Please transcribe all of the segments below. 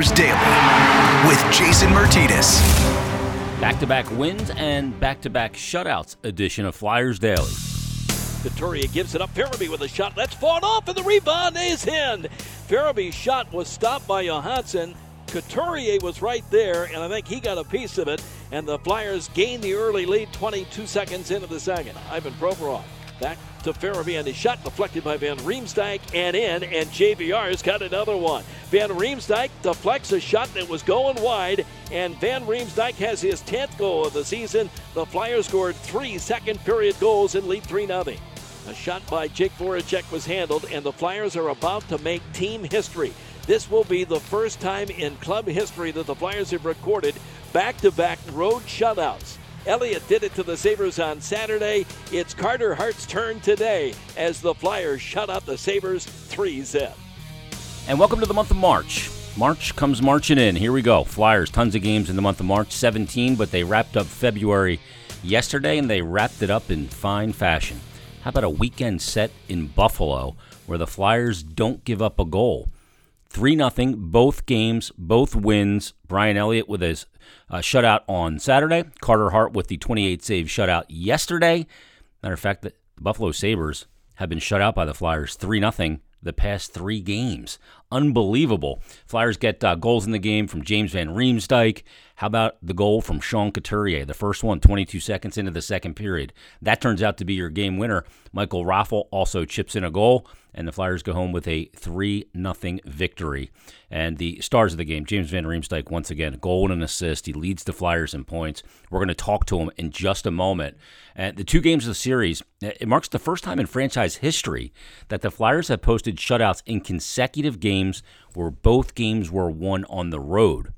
Flyers Daily with Jason Martinez. Back to back wins and back to back shutouts edition of Flyers Daily. Couturier gives it up. Farabee with a shot. That's fought off, and the rebound is in. Farabee's shot was stopped by Johansson. Couturier was right there, and I think he got a piece of it. And the Flyers gained the early lead 22 seconds into the second. Ivan Provorov back to Farabee, and his shot deflected by Van Riemsdyk and in, and JVR's got another one. Van Riemsdyk deflects a shot that was going wide, and Van Riemsdyk has his 10th goal of the season. The Flyers scored three second period goals and lead 3 0. A shot by Jake Voracek was handled, and the Flyers are about to make team history. This will be the first time in club history that the Flyers have recorded back to back road shutouts. Elliott did it to the Sabres on Saturday. It's Carter Hart's turn today as the Flyers shut out the Sabres 3 zip. And welcome to the month of March. March comes marching in. Here we go. Flyers, tons of games in the month of March, 17, but they wrapped up February yesterday and they wrapped it up in fine fashion. How about a weekend set in Buffalo where the Flyers don't give up a goal? 3 0, both games, both wins. Brian Elliott with his uh, shutout on Saturday. Carter Hart with the 28 save shutout yesterday. Matter of fact, the Buffalo Sabres have been shut out by the Flyers 3 0 the past three games. Unbelievable. Flyers get uh, goals in the game from James Van Riemsdyk. How about the goal from Sean Couturier? The first one, 22 seconds into the second period. That turns out to be your game winner. Michael Raffl also chips in a goal, and the Flyers go home with a 3 0 victory. And the stars of the game, James Van Riemsdyk, once again, goal and an assist. He leads the Flyers in points. We're going to talk to him in just a moment. And the two games of the series, it marks the first time in franchise history that the Flyers have posted shutouts in consecutive games where both games were won on the road.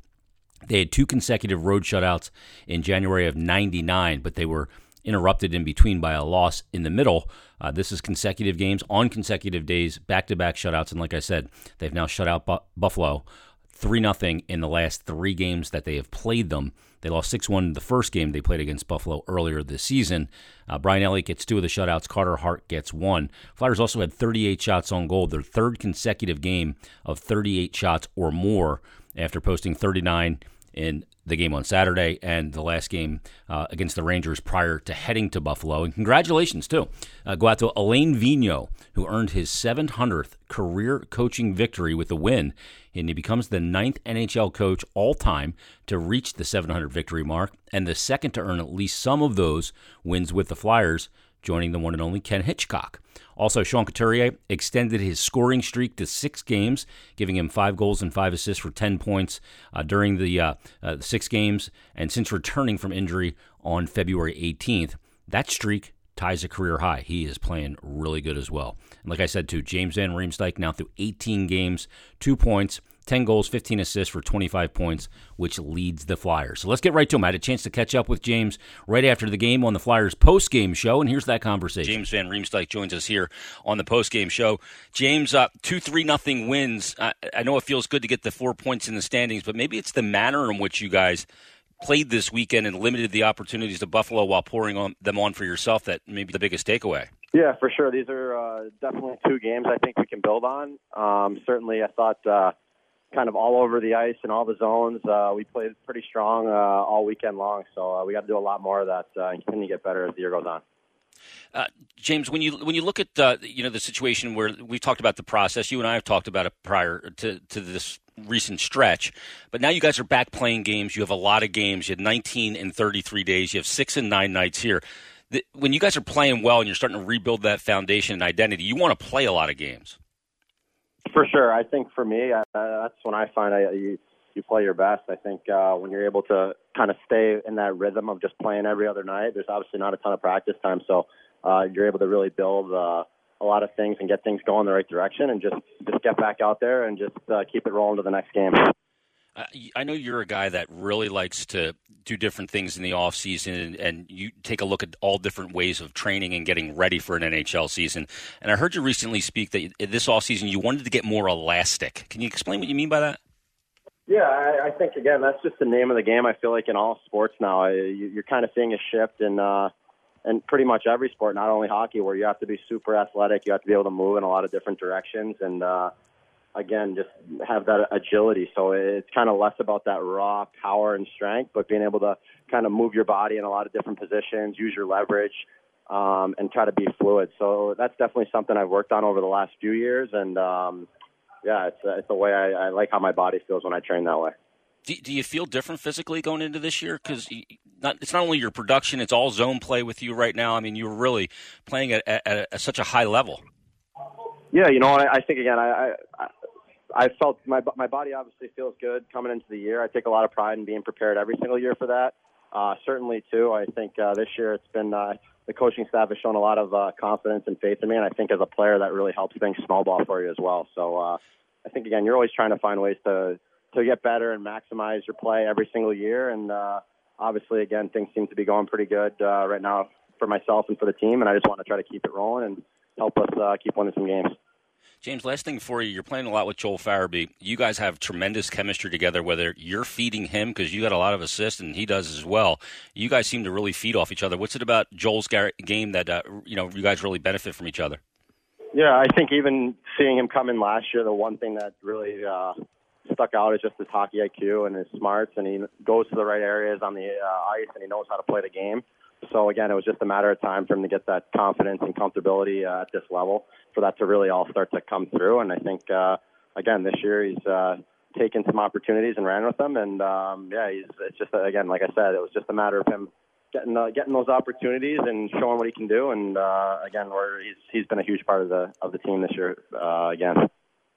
They had two consecutive road shutouts in January of 99, but they were interrupted in between by a loss in the middle. Uh, this is consecutive games on consecutive days, back to back shutouts. And like I said, they've now shut out Bu- Buffalo 3 0 in the last three games that they have played them. They lost 6 1 the first game they played against Buffalo earlier this season. Uh, Brian Elliott gets two of the shutouts. Carter Hart gets one. Flyers also had 38 shots on goal, their third consecutive game of 38 shots or more after posting 39 in the game on Saturday and the last game uh, against the Rangers prior to heading to Buffalo. And congratulations, too. Uh, go out to Alain Vigneault, who earned his 700th career coaching victory with a win. And he becomes the ninth NHL coach all time to reach the 700 victory mark and the second to earn at least some of those wins with the Flyers, joining the one and only Ken Hitchcock. Also, Sean Couturier extended his scoring streak to six games, giving him five goals and five assists for 10 points uh, during the, uh, uh, six games. And since returning from injury on February 18th, that streak ties a career high. He is playing really good as well. And like I said, too, James Van Riemsdyk now through 18 games, two points, 10 goals, 15 assists for 25 points, which leads the Flyers. So let's get right to him. I had a chance to catch up with James right after the game on the Flyers post-game show, and here's that conversation. James Van Riemsdyk joins us here on the post-game show. James, uh, 2-3 nothing wins. I, I know it feels good to get the four points in the standings, but maybe it's the manner in which you guys played this weekend and limited the opportunities to Buffalo while pouring on, them on for yourself that maybe the biggest takeaway. Yeah, for sure. These are uh, definitely two games I think we can build on. Um, certainly, I thought uh, kind of all over the ice and all the zones. Uh, we played pretty strong uh, all weekend long, so uh, we got to do a lot more of that uh, and continue to get better as the year goes on. Uh, James, when you when you look at uh, you know the situation where we've talked about the process, you and I have talked about it prior to, to this recent stretch, but now you guys are back playing games. You have a lot of games. You had 19 in 33 days. You have six and nine nights here. The, when you guys are playing well and you're starting to rebuild that foundation and identity, you want to play a lot of games. For sure, I think for me, uh, that's when I find I, you you play your best. I think uh, when you're able to kind of stay in that rhythm of just playing every other night. There's obviously not a ton of practice time, so uh, you're able to really build uh, a lot of things and get things going the right direction, and just just get back out there and just uh, keep it rolling to the next game. Uh, I know you're a guy that really likes to do different things in the off season, and, and, you take a look at all different ways of training and getting ready for an NHL season. And I heard you recently speak that this off season you wanted to get more elastic. Can you explain what you mean by that? Yeah, I, I think again that's just the name of the game. I feel like in all sports now, you, you're kind of seeing a shift in uh, in pretty much every sport, not only hockey, where you have to be super athletic, you have to be able to move in a lot of different directions, and uh, again, just have that agility. So it's kind of less about that raw power and strength, but being able to kind of move your body in a lot of different positions, use your leverage, um, and try to be fluid. So that's definitely something I've worked on over the last few years. And um, yeah, it's, it's the way I, I like how my body feels when I train that way. Do, do you feel different physically going into this year? Because not, it's not only your production; it's all zone play with you right now. I mean, you're really playing at, at, at such a high level. Yeah, you know, I, I think again, I, I I felt my my body obviously feels good coming into the year. I take a lot of pride in being prepared every single year for that. Uh, certainly, too. I think uh, this year it's been uh, the coaching staff has shown a lot of uh, confidence and faith in me, and I think as a player that really helps things snowball for you as well. So uh, I think again, you're always trying to find ways to to get better and maximize your play every single year. And uh, obviously, again, things seem to be going pretty good uh, right now for myself and for the team, and I just want to try to keep it rolling and help us uh, keep winning some games. James, last thing for you, you're playing a lot with Joel Farabee. You guys have tremendous chemistry together, whether you're feeding him because you got a lot of assists and he does as well. You guys seem to really feed off each other. What's it about Joel's game that uh, you know you guys really benefit from each other? Yeah, I think even seeing him come in last year, the one thing that really uh, stuck out is just his hockey IQ and his smarts, and he goes to the right areas on the uh, ice, and he knows how to play the game. So again, it was just a matter of time for him to get that confidence and comfortability uh, at this level for that to really all start to come through. And I think uh, again this year he's uh, taken some opportunities and ran with them. And um, yeah, he's it's just again like I said, it was just a matter of him getting uh, getting those opportunities and showing what he can do. And uh, again, where he's he's been a huge part of the of the team this year uh, again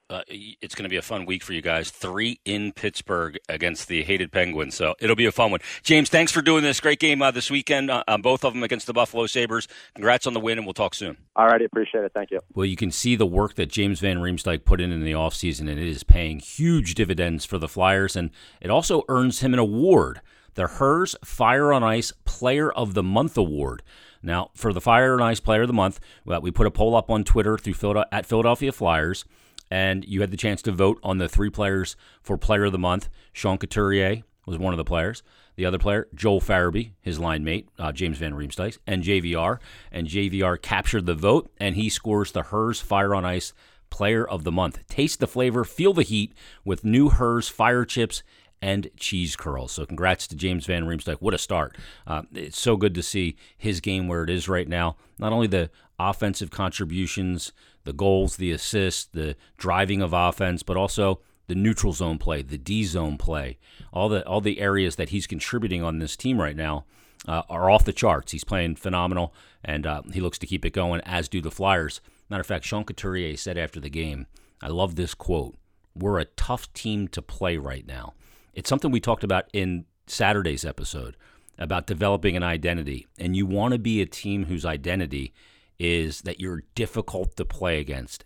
uh, it's going to be a fun week for you guys. Three in Pittsburgh against the hated Penguins, so it'll be a fun one. James, thanks for doing this. Great game uh, this weekend uh, on both of them against the Buffalo Sabres. Congrats on the win, and we'll talk soon. All righty, appreciate it. Thank you. Well, you can see the work that James Van Riemsdyk put in in the offseason, and it is paying huge dividends for the Flyers, and it also earns him an award, the Herr's Fire on Ice Player of the Month Award. Now, for the Fire on Ice Player of the Month, well, we put a poll up on Twitter through at Philadelphia Flyers and you had the chance to vote on the three players for Player of the Month. Sean Couturier was one of the players. The other player, Joel Farabee, his line mate, uh, James Van Riemsdyk, and JVR. And JVR captured the vote, and he scores the Herr's Fire on Ice Player of the Month. Taste the flavor, feel the heat with new Herr's Fire Chips and cheese curls. So congrats to James Van Riemsdyk. What a start. Uh, it's so good to see his game where it is right now. Not only the offensive contributions, the goals, the assists, the driving of offense, but also the neutral zone play, the D zone play, all the all the areas that he's contributing on this team right now uh, are off the charts. He's playing phenomenal, and uh, he looks to keep it going. As do the Flyers. Matter of fact, Sean Couturier said after the game, "I love this quote. We're a tough team to play right now." It's something we talked about in Saturday's episode about developing an identity, and you want to be a team whose identity is that you're difficult to play against.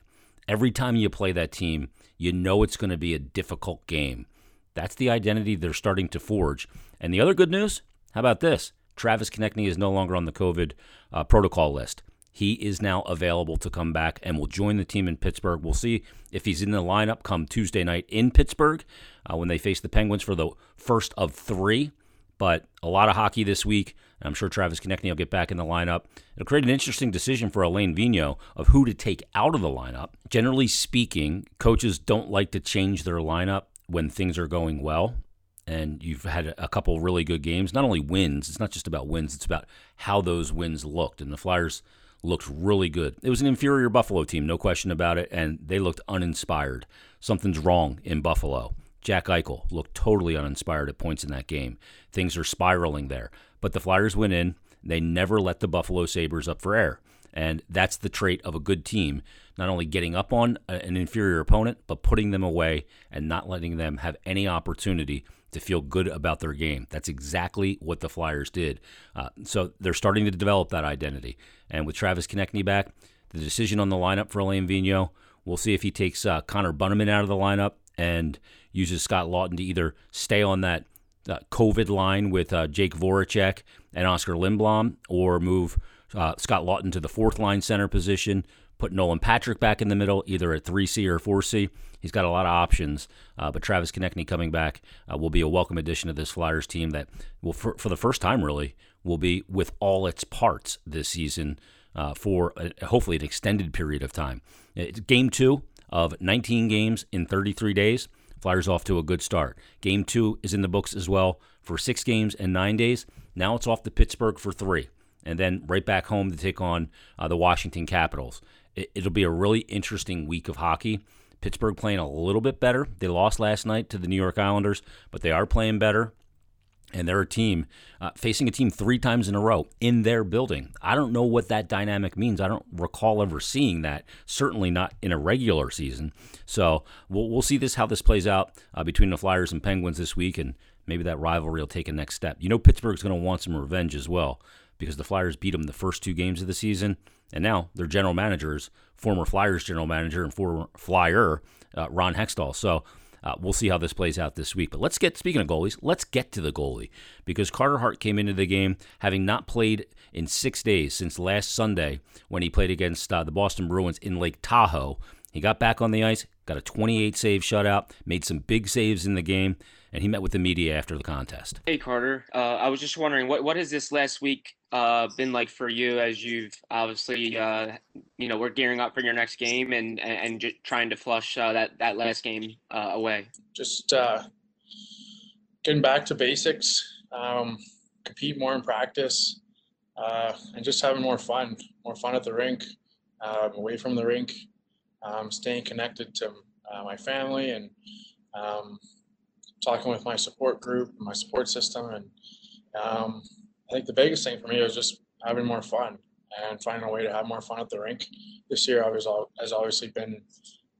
Every time you play that team, you know it's going to be a difficult game. That's the identity they're starting to forge. And the other good news how about this? Travis Konecny is no longer on the COVID uh, protocol list. He is now available to come back and will join the team in Pittsburgh. We'll see if he's in the lineup come Tuesday night in Pittsburgh uh, when they face the Penguins for the first of three. But a lot of hockey this week. I'm sure Travis Konecny will get back in the lineup. It'll create an interesting decision for Alain Vigneault of who to take out of the lineup. Generally speaking, coaches don't like to change their lineup when things are going well. And you've had a couple really good games. Not only wins, it's not just about wins, it's about how those wins looked. And the Flyers looked really good. It was an inferior Buffalo team, no question about it, and they looked uninspired. Something's wrong in Buffalo. Jack Eichel looked totally uninspired at points in that game. Things are spiraling there. But the Flyers went in. They never let the Buffalo Sabres up for air. And that's the trait of a good team, not only getting up on an inferior opponent, but putting them away and not letting them have any opportunity to feel good about their game. That's exactly what the Flyers did. Uh, so they're starting to develop that identity. And with Travis Konecny back, the decision on the lineup for Alain Vigneault, we'll see if he takes uh, Connor Bunnaman out of the lineup and uses Scott Lawton to either stay on that uh, COVID line with uh, Jake Voracek and Oskar Lindblom, or move uh, Scott Lawton to the fourth line center position, put Nolan Patrick back in the middle, either at 3C or 4C. He's got a lot of options, uh, but Travis Konecny coming back uh, will be a welcome addition to this Flyers team that will, for, for the first time, really, will be with all its parts this season uh, for a, hopefully an extended period of time. It's game two of 19 games in 33 days. Flyers off to a good start. Game two is in the books as well for six games and nine days. Now it's off to Pittsburgh for three, and then right back home to take on uh, the Washington Capitals. It, it'll be a really interesting week of hockey. Pittsburgh playing a little bit better. They lost last night to the New York Islanders, but they are playing better and they're a team uh, facing a team three times in a row in their building. I don't know what that dynamic means. I don't recall ever seeing that. Certainly not in a regular season. So we'll we'll see this how this plays out uh, between the Flyers and Penguins this week, and maybe that rivalry will take a next step. You know, Pittsburgh's going to want some revenge as well because the Flyers beat them the first two games of the season, and now their general managers, former Flyers general manager and former Flyer uh, Ron Hextall. So uh, we'll see how this plays out this week. But let's get, speaking of goalies, let's get to the goalie because Carter Hart came into the game having not played in six days since last Sunday when he played against uh, the Boston Bruins in Lake Tahoe. He got back on the ice, got a 28 save shutout, made some big saves in the game, and he met with the media after the contest. Hey, Carter. Uh, I was just wondering, what, what has this last week uh, been like for you as you've obviously, uh, you know, we're gearing up for your next game and and, and just trying to flush uh, that that last game uh, away. Just uh, getting back to basics, um, compete more in practice, uh, and just having more fun, more fun at the rink, um, away from the rink, um, staying connected to my family and um, talking with my support group, my support system, and um, I think the biggest thing for me was just having more fun and finding a way to have more fun at the rink. This year, I was has obviously been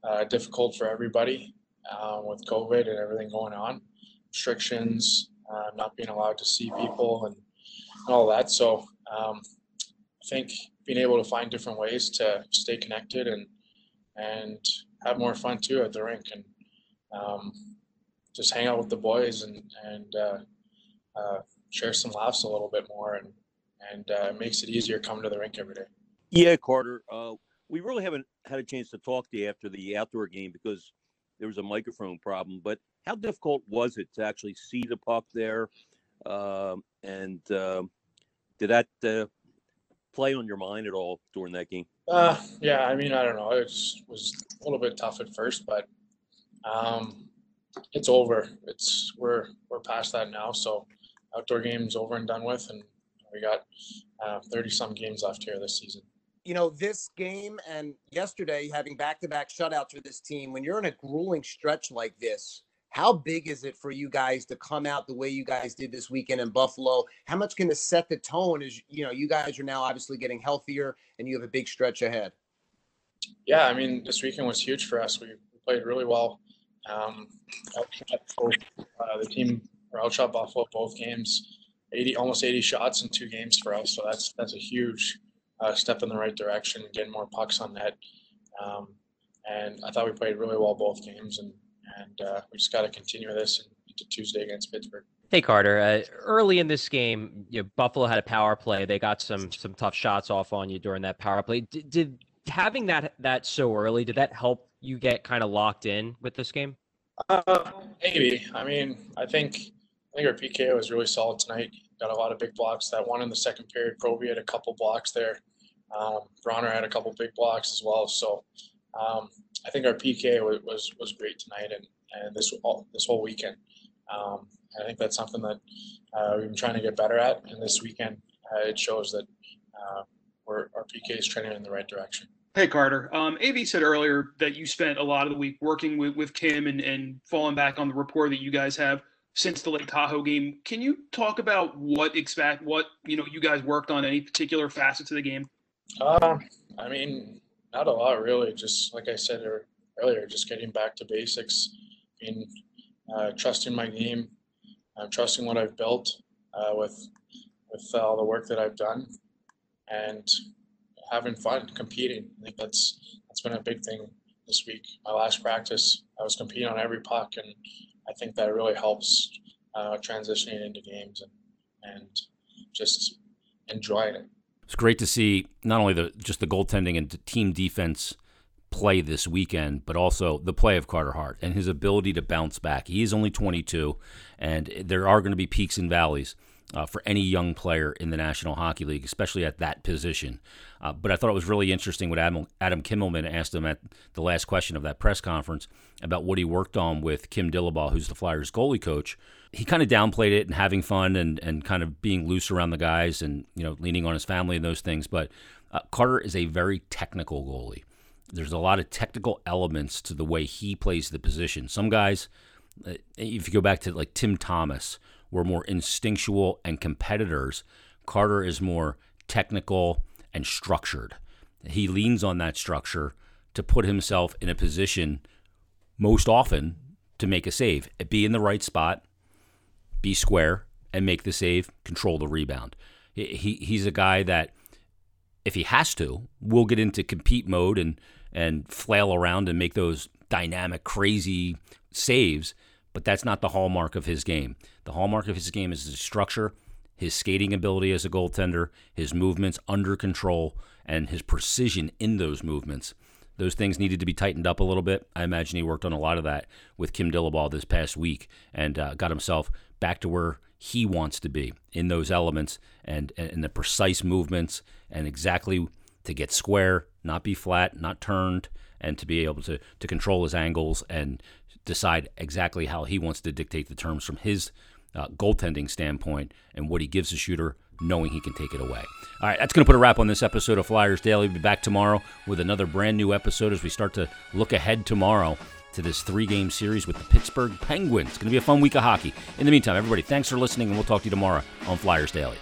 uh, difficult for everybody uh, with COVID and everything going on, restrictions, uh, not being allowed to see people, and, and all that. So um, I think being able to find different ways to stay connected and and have more fun too at the rink and um, just hang out with the boys and and uh, uh, share some laughs a little bit more, and and uh, it makes it easier coming to the rink every day. Yeah, Carter. Uh, we really haven't had a chance to talk to you after the outdoor game because there was a microphone problem. But how difficult was it to actually see the puck there? Uh, and uh, did that uh, play on your mind at all during that game? Uh, yeah, I mean, I don't know. It was a little bit tough at first, but um, it's over. It's we're we're past that now. So outdoor games over and done with, and we got thirty uh, some games left here this season. You know, this game and yesterday having back to back shutouts for this team. When you're in a grueling stretch like this, how big is it for you guys to come out the way you guys did this weekend in Buffalo? How much can this set the tone? As you know, you guys are now obviously getting healthier, and you have a big stretch ahead. Yeah, I mean, this weekend was huge for us. We played really well. Um, uh, the team outshot Buffalo both games, 80 almost 80 shots in two games for us. So that's that's a huge uh, step in the right direction, getting more pucks on net. Um, and I thought we played really well both games, and and uh, we just got to continue this into Tuesday against Pittsburgh. Hey Carter, uh, early in this game, you know, Buffalo had a power play. They got some some tough shots off on you during that power play. Did, did having that that so early did that help you get kind of locked in with this game? Uh, maybe. I mean, I think I think our PK was really solid tonight. Got a lot of big blocks. That one in the second period, Proby had a couple blocks there. Um, Bronner had a couple big blocks as well. So um, I think our PK was, was, was great tonight and, and this all, this whole weekend. Um, I think that's something that uh, we've been trying to get better at. And this weekend, uh, it shows that uh, we're, our PK is trending in the right direction. Hey Carter, um, AV said earlier that you spent a lot of the week working with, with Kim and, and falling back on the rapport that you guys have since the Lake Tahoe game. Can you talk about what expect what you know you guys worked on any particular facets of the game? Uh, I mean, not a lot really. Just like I said earlier, just getting back to basics, and uh, trusting my game, uh, trusting what I've built uh, with with all the work that I've done, and having fun competing. I think that's that's been a big thing this week. My last practice, I was competing on every puck, and I think that really helps uh, transitioning into games and and just enjoying it. It's great to see not only the just the goaltending and team defense play this weekend, but also the play of Carter Hart and his ability to bounce back. He is only 22, and there are going to be peaks and valleys uh, for any young player in the National Hockey League, especially at that position. Uh, but I thought it was really interesting what Adam, Adam Kimelman asked him at the last question of that press conference about what he worked on with Kim Dillabaugh, who's the Flyers goalie coach. He kind of downplayed it and having fun and, and kind of being loose around the guys and you know leaning on his family and those things. But uh, Carter is a very technical goalie. There's a lot of technical elements to the way he plays the position. Some guys, uh, if you go back to like Tim Thomas, were more instinctual and competitors. Carter is more technical and structured. He leans on that structure to put himself in a position most often to make a save, be in the right spot, be square, and make the save, control the rebound. He, he's a guy that, if he has to, will get into compete mode and, and flail around and make those dynamic, crazy saves but that's not the hallmark of his game. The hallmark of his game is his structure, his skating ability as a goaltender, his movements under control, and his precision in those movements. Those things needed to be tightened up a little bit. I imagine he worked on a lot of that with Kim Dillabaugh this past week and uh, got himself back to where he wants to be in those elements and, and the precise movements and exactly to get square, not be flat, not turned, and to be able to, to control his angles and decide exactly how he wants to dictate the terms from his uh, goaltending standpoint and what he gives the shooter, knowing he can take it away. All right, that's going to put a wrap on this episode of Flyers Daily. We'll be back tomorrow with another brand new episode as we start to look ahead tomorrow to this three game series with the Pittsburgh Penguins. It's going to be a fun week of hockey. In the meantime, everybody, thanks for listening, and we'll talk to you tomorrow on Flyers Daily.